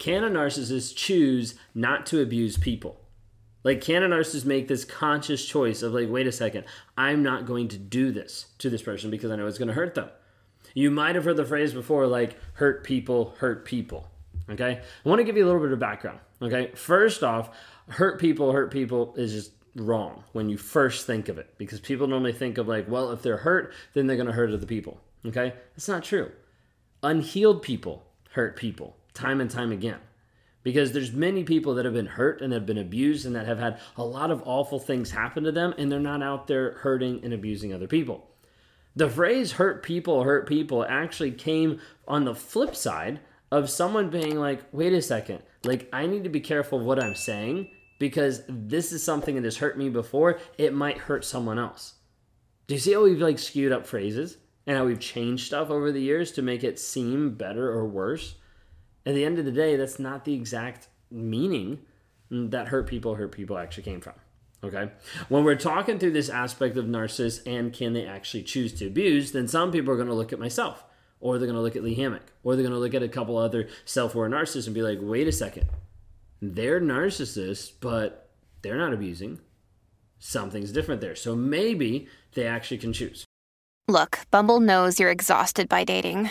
can a narcissist choose not to abuse people? Like, can a narcissist make this conscious choice of, like, wait a second, I'm not going to do this to this person because I know it's going to hurt them? You might have heard the phrase before, like, hurt people, hurt people. Okay? I want to give you a little bit of background. Okay? First off, hurt people, hurt people is just wrong when you first think of it because people normally think of, like, well, if they're hurt, then they're going to hurt other people. Okay? That's not true. Unhealed people hurt people time and time again because there's many people that have been hurt and have been abused and that have had a lot of awful things happen to them and they're not out there hurting and abusing other people. The phrase hurt people hurt people actually came on the flip side of someone being like, wait a second, like I need to be careful what I'm saying because this is something that has hurt me before. It might hurt someone else. Do you see how we've like skewed up phrases and how we've changed stuff over the years to make it seem better or worse? At the end of the day, that's not the exact meaning that hurt people hurt people actually came from. Okay. When we're talking through this aspect of narcissists and can they actually choose to abuse, then some people are going to look at myself, or they're going to look at Lee Hammock, or they're going to look at a couple other self aware narcissists and be like, wait a second. They're narcissists, but they're not abusing. Something's different there. So maybe they actually can choose. Look, Bumble knows you're exhausted by dating.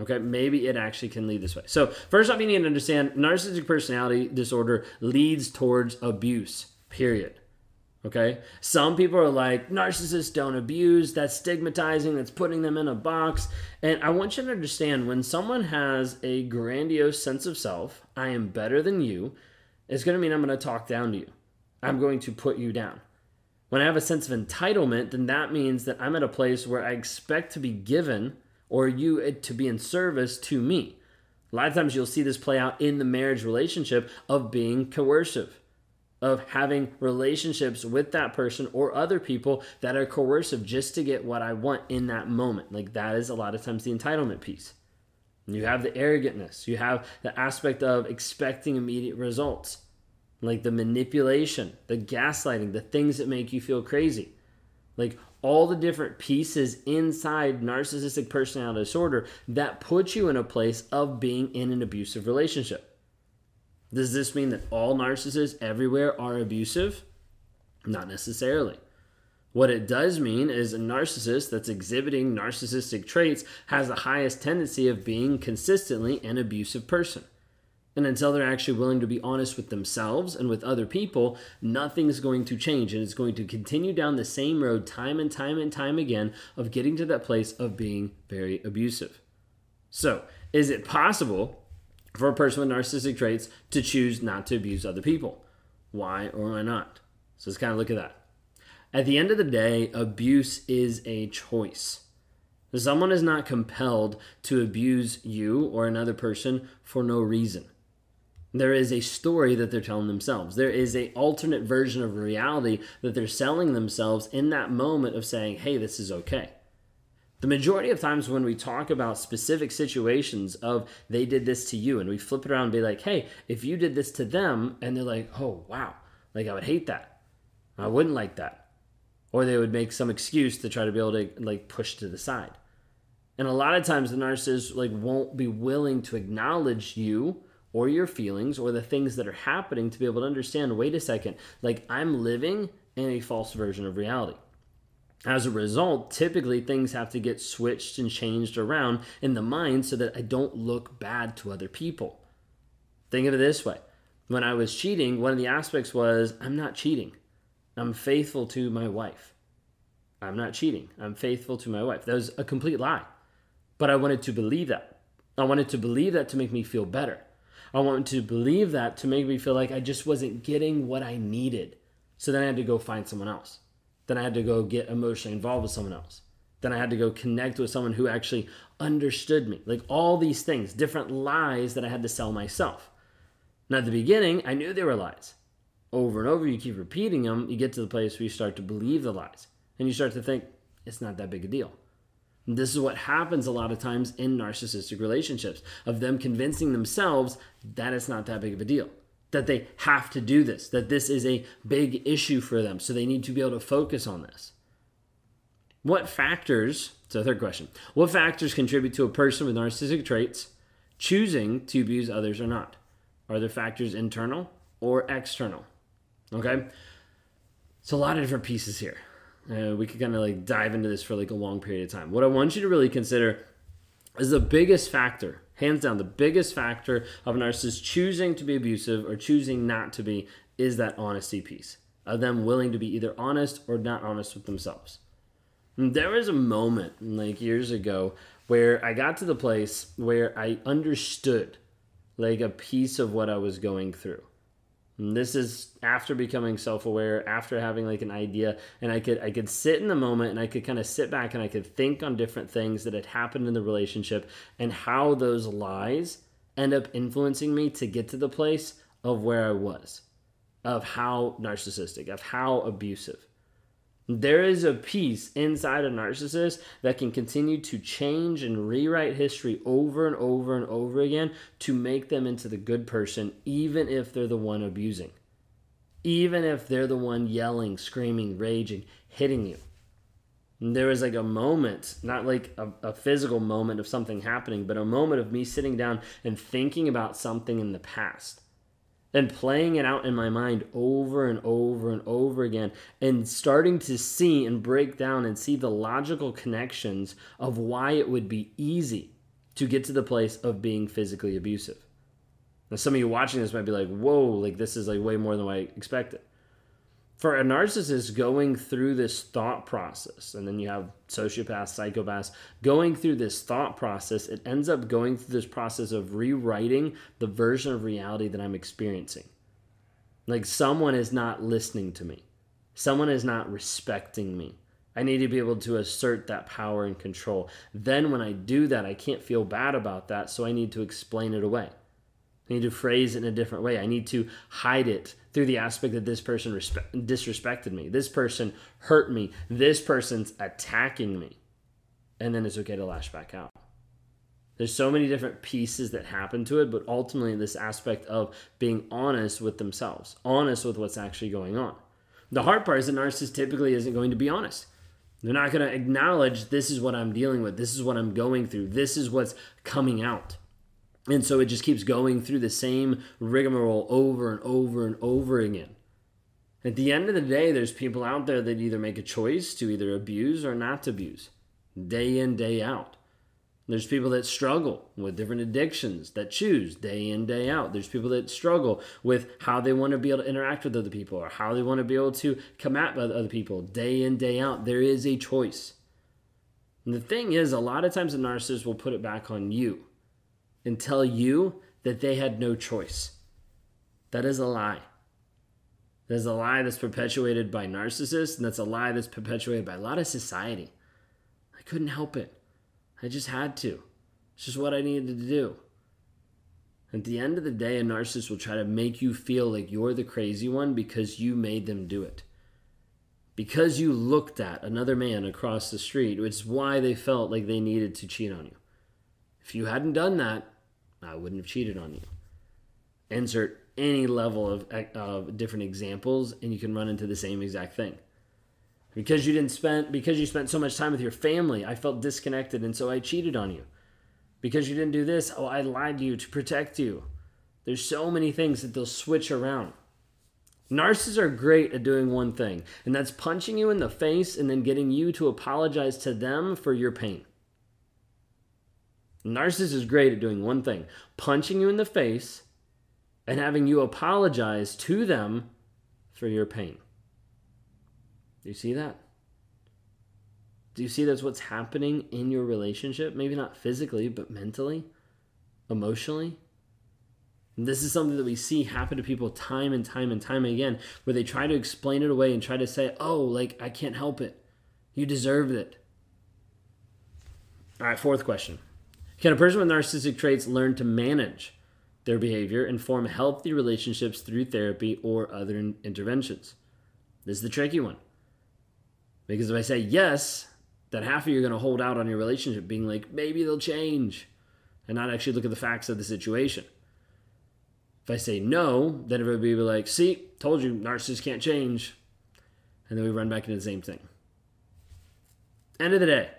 Okay, maybe it actually can lead this way. So, first off, you need to understand narcissistic personality disorder leads towards abuse, period. Okay, some people are like, narcissists don't abuse, that's stigmatizing, that's putting them in a box. And I want you to understand when someone has a grandiose sense of self, I am better than you, it's to mean I'm to talk down to you. I'm going to put you down. When I have a sense of entitlement, then that means that I'm at a place where I expect to be given or you eh, to be in service to me. A lot of times you'll see this play out in the marriage relationship of being coercive, of having relationships with that person or other people that are coercive just to get what I want in that moment. Like that is a lot of times the entitlement piece. You have the arrogantness, you have the aspect of expecting immediate results, like the manipulation, the gaslighting, the things that make you feel crazy. Like all the different pieces inside narcissistic personality disorder that put you in a place of being in an abusive relationship. Does this mean that all narcissists everywhere are abusive? Not necessarily. What it does mean is a narcissist that's exhibiting narcissistic traits has the highest tendency of being consistently an abusive person. And until they're actually willing to be honest with themselves and with other people, nothing's going to change. And it's going to continue down the same road time and time and time again of getting to that place of being very abusive. So, is it possible for a person with narcissistic traits to choose not to abuse other people? Why or why not? So, let's kind of look at that. At the end of the day, abuse is a choice. Someone is not compelled to abuse you or another person for no reason. There is a story that they're telling themselves. There is a alternate version of reality that they're selling themselves in that moment of saying, "Hey, this is okay." The majority of times when we talk about specific situations of they did this to you and we flip it around and be like, "Hey, if you did this to them," and they're like, "Oh, wow. Like I would hate that. I wouldn't like that." Or they would make some excuse to try to be able to like push to the side. And a lot of times the narcissist like won't be willing to acknowledge you or your feelings or the things that are happening to be able to understand wait a second, like I'm living in a false version of reality. As a result, typically things have to get switched and changed around in the mind so that I don't look bad to other people. Think of it this way when I was cheating, one of the aspects was I'm not cheating, I'm faithful to my wife. I'm not cheating, I'm faithful to my wife. That was a complete lie. But I wanted to believe that. I wanted to believe that to make me feel better. I wanted to believe that to make me feel like I just wasn't getting what I needed. So then I had to go find someone else. Then I had to go get emotionally involved with someone else. Then I had to go connect with someone who actually understood me. Like all these things, different lies that I had to sell myself. Now, at the beginning, I knew they were lies. over and over, you keep repeating them, you get to the place where you start to believe the lies. And you start to think, it's not that big a deal. And this is what happens a lot of times in narcissistic relationships of them convincing themselves that it's not that big of a deal, that they have to do this, that this is a big issue for them. So they need to be able to focus on this. What factors, so third question, what factors contribute to a person with narcissistic traits choosing to abuse others or not? Are there factors internal or external? Okay. So a lot of different pieces here. Uh, we could kind of like dive into this for like a long period of time. What I want you to really consider is the biggest factor, hands down, the biggest factor of an narcissist choosing to be abusive or choosing not to be is that honesty piece of them willing to be either honest or not honest with themselves. And there was a moment like years ago where I got to the place where I understood like a piece of what I was going through. And this is after becoming self-aware, after having like an idea, and I could I could sit in the moment and I could kind of sit back and I could think on different things that had happened in the relationship and how those lies end up influencing me to get to the place of where I was, of how narcissistic, of how abusive. There is a piece inside a narcissist that can continue to change and rewrite history over and over and over again to make them into the good person, even if they're the one abusing, even if they're the one yelling, screaming, raging, hitting you. And there was like a moment, not like a, a, physical moment of something happening, but a moment of me sitting down and thinking about something in the past and playing it out in my mind over and over and over again and starting to see and break down and see the logical connections of why it would be easy to get to the place of being physically abusive. Now some of you watching this might be like, "Whoa, like this is like way more than I expected." For a narcissist going through this thought process, and then you have sociopaths, psychopaths going through this thought process, it ends up going through this process of rewriting the version of reality that I'm experiencing. Like someone is not listening to me, someone is not respecting me. I need to be able to assert that power and control. Then, when I do that, I can't feel bad about that, so I need to explain it away. I need to phrase it in a different way. I need to hide it through the aspect that this person respe- disrespected me. This person hurt me. This person's attacking me. And then it's okay to lash back out. There's so many different pieces that happen to it, but ultimately, this aspect of being honest with themselves, honest with what's actually going on. The hard part is the narcissist typically isn't going to be honest. They're not going to acknowledge this is what I'm dealing with, this is what I'm going through, this is what's coming out. And so it just keeps going through the same rigmarole over and over and over again. At the end of the day, there's people out there that either make a choice to either abuse or not to abuse, day in, day out. There's people that struggle with different addictions that choose day in, day out. There's people that struggle with how they want to be able to interact with other people or how they want to be able to come at other people day in, day out. There is a choice. And the thing is, a lot of times a narcissist will put it back on you and tell you that they had no choice. That is a lie. That is a lie that's perpetuated by narcissists, and that's a lie that's perpetuated by a lot of society. I couldn't help it. I just had to. It's just what I needed to do. At the end of the day, a narcissist will try to make you feel like you're the crazy one because you made them do it. Because you looked at another man across the street, which is why they felt like they needed to cheat on you. If you hadn't done that, I wouldn't have cheated on you. Insert any level of, of different examples, and you can run into the same exact thing. Because you didn't spend because you spent so much time with your family, I felt disconnected, and so I cheated on you. Because you didn't do this, oh, I lied to you to protect you. There's so many things that they'll switch around. Narcissists are great at doing one thing, and that's punching you in the face and then getting you to apologize to them for your pain. Narcissist is great at doing one thing punching you in the face and having you apologize to them for your pain. Do you see that? Do you see that's what's happening in your relationship? Maybe not physically, but mentally, emotionally. And this is something that we see happen to people time and time and time again, where they try to explain it away and try to say, oh, like, I can't help it. You deserved it. All right, fourth question. Can a person with narcissistic traits learn to manage their behavior and form healthy relationships through therapy or other in- interventions. This is the tricky one. Because if I say yes, then half of you are going to hold out on your relationship, being like, maybe they'll change, and not actually look at the facts of the situation. If I say no, then everybody will be like, see, told you, narcissists can't change. And then we run back into the same thing. End of the day,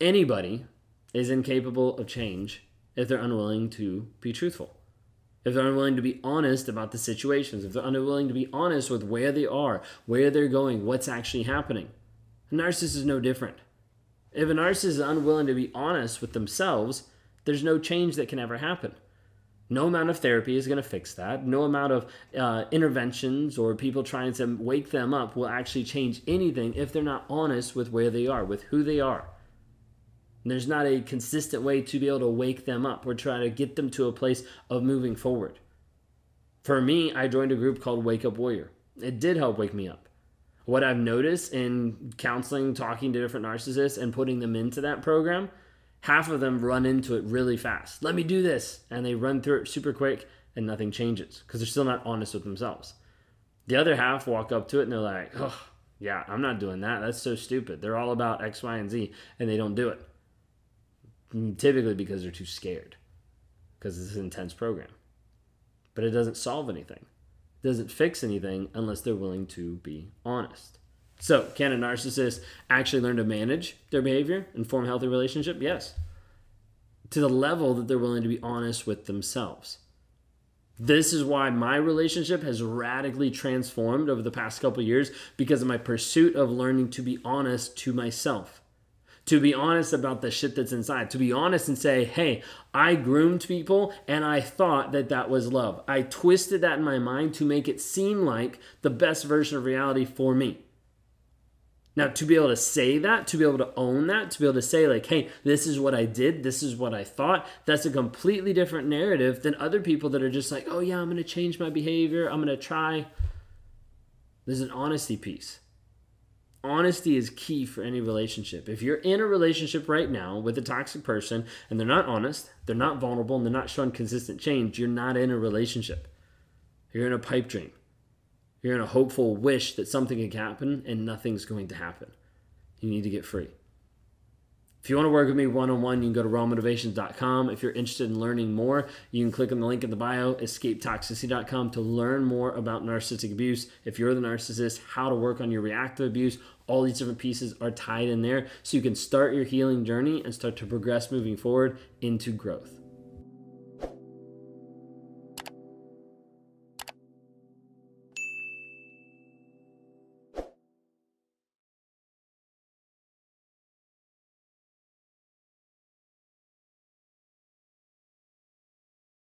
anybody is incapable of change if they're unwilling to be truthful. If they're unwilling to be honest about the situations, if they're unwilling to be honest with where they are, where they're going, what's actually happening. A narcissist is no different. If a narcissist is unwilling to be honest with themselves, there's no change that can ever happen. No amount of therapy is going to fix that. No amount of uh, interventions or people trying to wake them up will actually change anything if they're not honest with where they are, with who they are. There's not a consistent way to be able to wake them up or try to get them to a place of moving forward. For me, I joined a group called Wake Up Warrior. It did help wake me up. What I've noticed in counseling, talking to different narcissists, and putting them into that program half of them run into it really fast. Let me do this. And they run through it super quick and nothing changes because they're still not honest with themselves. The other half walk up to it and they're like, oh, yeah, I'm not doing that. That's so stupid. They're all about X, Y, and Z and they don't do it. Typically because they're too scared because it's an intense program. But it doesn't solve anything, it doesn't fix anything unless they're willing to be honest. So, can a narcissist actually learn to manage their behavior and form healthy relationship? Yes. To the level that they're willing to be honest with themselves. This is why my relationship has radically transformed over the past couple years because of my pursuit of learning to be honest to myself. To be honest about the shit that's inside. To be honest and say, hey, I groomed people and I thought that that was love. I twisted that in my mind to make it seem like the best version of reality for me. Now, to be able to say that, to be able to own that, to be able to say, like, hey, this is what I did, this is what I thought, that's a completely different narrative than other people that are just like, oh, yeah, I'm to change my behavior, I'm to try. There's an honesty piece. Honesty is key for any relationship. If you're in a relationship right now with a toxic person and they're not honest, they're not vulnerable, and they're not showing consistent change, you're not in a relationship. You're in a pipe dream. You're in a hopeful wish that something can happen and nothing's going to happen. You need to get free. If you want to work with me one on one, you can go to rawmotivations.com. If you're interested in learning more, you can click on the link in the bio, escapetoxicity.com, to learn more about narcissistic abuse. If you're the narcissist, how to work on your reactive abuse, all these different pieces are tied in there so you can start your healing journey and start to progress moving forward into growth.